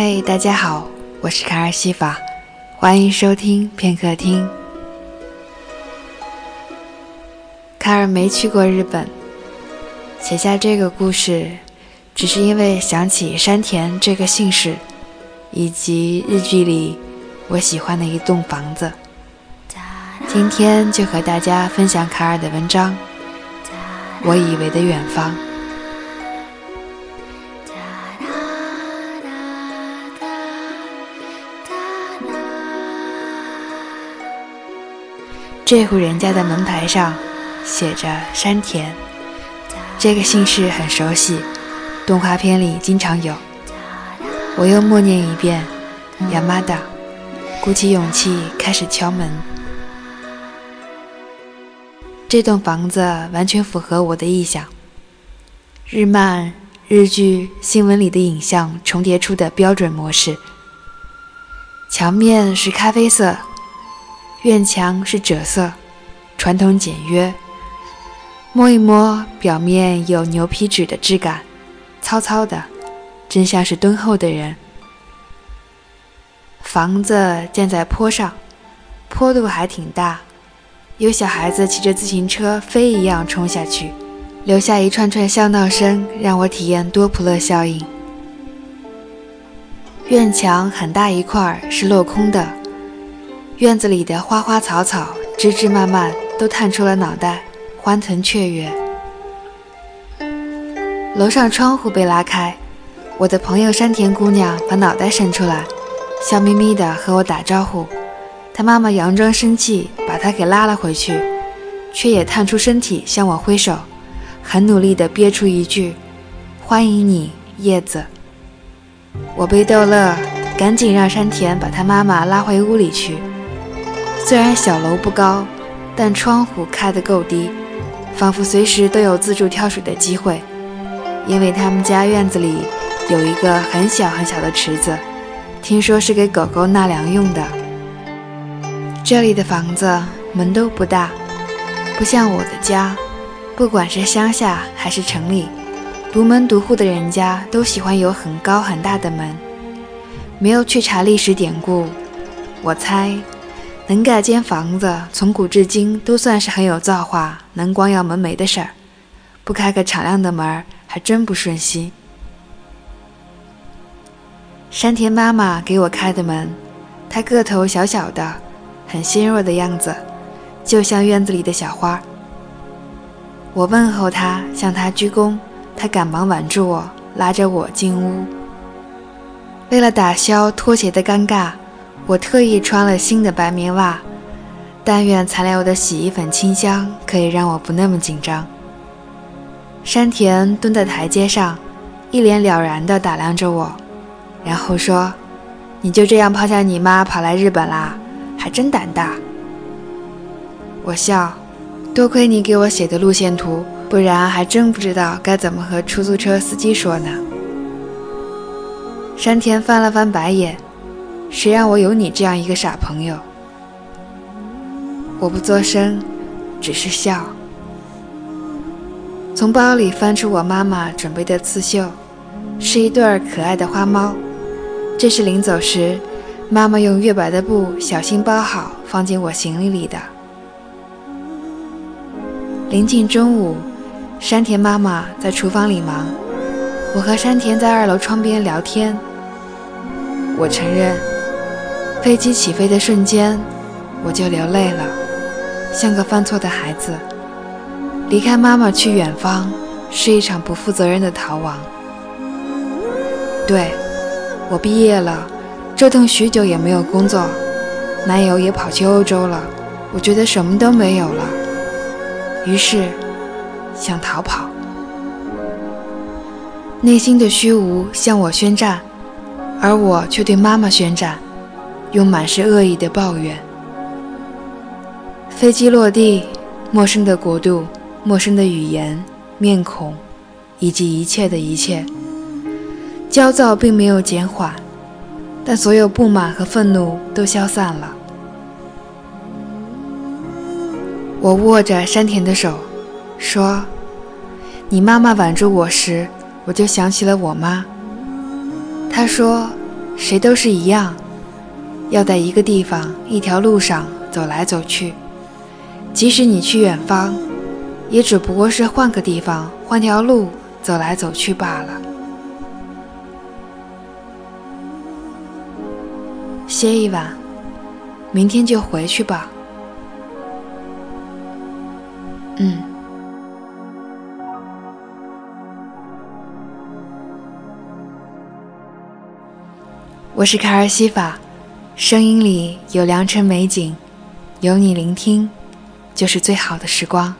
嘿，大家好，我是卡尔西法，欢迎收听片刻听。卡尔没去过日本，写下这个故事，只是因为想起山田这个姓氏，以及日剧里我喜欢的一栋房子。今天就和大家分享卡尔的文章《我以为的远方》。这户人家的门牌上写着山田，这个姓氏很熟悉，动画片里经常有。我又默念一遍“亚麻达”，鼓起勇气开始敲门。这栋房子完全符合我的意想，日漫、日剧、新闻里的影像重叠出的标准模式。墙面是咖啡色。院墙是赭色，传统简约。摸一摸，表面有牛皮纸的质感，糙糙的，真像是敦厚的人。房子建在坡上，坡度还挺大，有小孩子骑着自行车飞一样冲下去，留下一串串笑闹声，让我体验多普勒效应。院墙很大一块是镂空的。院子里的花花草草、枝枝蔓蔓都探出了脑袋，欢腾雀跃。楼上窗户被拉开，我的朋友山田姑娘把脑袋伸出来，笑眯眯地和我打招呼。她妈妈佯装生气，把她给拉了回去，却也探出身体向我挥手，很努力地憋出一句：“欢迎你，叶子。”我被逗乐，赶紧让山田把他妈妈拉回屋里去。虽然小楼不高，但窗户开得够低，仿佛随时都有自助跳水的机会。因为他们家院子里有一个很小很小的池子，听说是给狗狗纳凉用的。这里的房子门都不大，不像我的家，不管是乡下还是城里，独门独户的人家都喜欢有很高很大的门。没有去查历史典故，我猜。能盖间房子，从古至今都算是很有造化、能光耀门楣的事儿。不开个敞亮的门儿，还真不顺心。山田妈妈给我开的门，她个头小小的，很纤弱的样子，就像院子里的小花。我问候她，向她鞠躬，她赶忙挽住我，拉着我进屋。为了打消脱鞋的尴尬。我特意穿了新的白棉袜，但愿残留的洗衣粉清香可以让我不那么紧张。山田蹲在台阶上，一脸了然地打量着我，然后说：“你就这样抛下你妈跑来日本啦？还真胆大。”我笑：“多亏你给我写的路线图，不然还真不知道该怎么和出租车司机说呢。”山田翻了翻白眼。谁让我有你这样一个傻朋友？我不作声，只是笑。从包里翻出我妈妈准备的刺绣，是一对儿可爱的花猫。这是临走时，妈妈用月白的布小心包好，放进我行李里的。临近中午，山田妈妈在厨房里忙，我和山田在二楼窗边聊天。我承认。飞机起飞的瞬间，我就流泪了，像个犯错的孩子。离开妈妈去远方，是一场不负责任的逃亡。对，我毕业了，折腾许久也没有工作，男友也跑去欧洲了，我觉得什么都没有了，于是想逃跑。内心的虚无向我宣战，而我却对妈妈宣战。用满是恶意的抱怨。飞机落地，陌生的国度，陌生的语言、面孔，以及一切的一切。焦躁并没有减缓，但所有不满和愤怒都消散了。我握着山田的手，说：“你妈妈挽住我时，我就想起了我妈。”她说。谁都是一样，要在一个地方、一条路上走来走去。即使你去远方，也只不过是换个地方、换条路走来走去罢了。歇一晚，明天就回去吧。嗯。我是卡尔西法，声音里有良辰美景，有你聆听，就是最好的时光。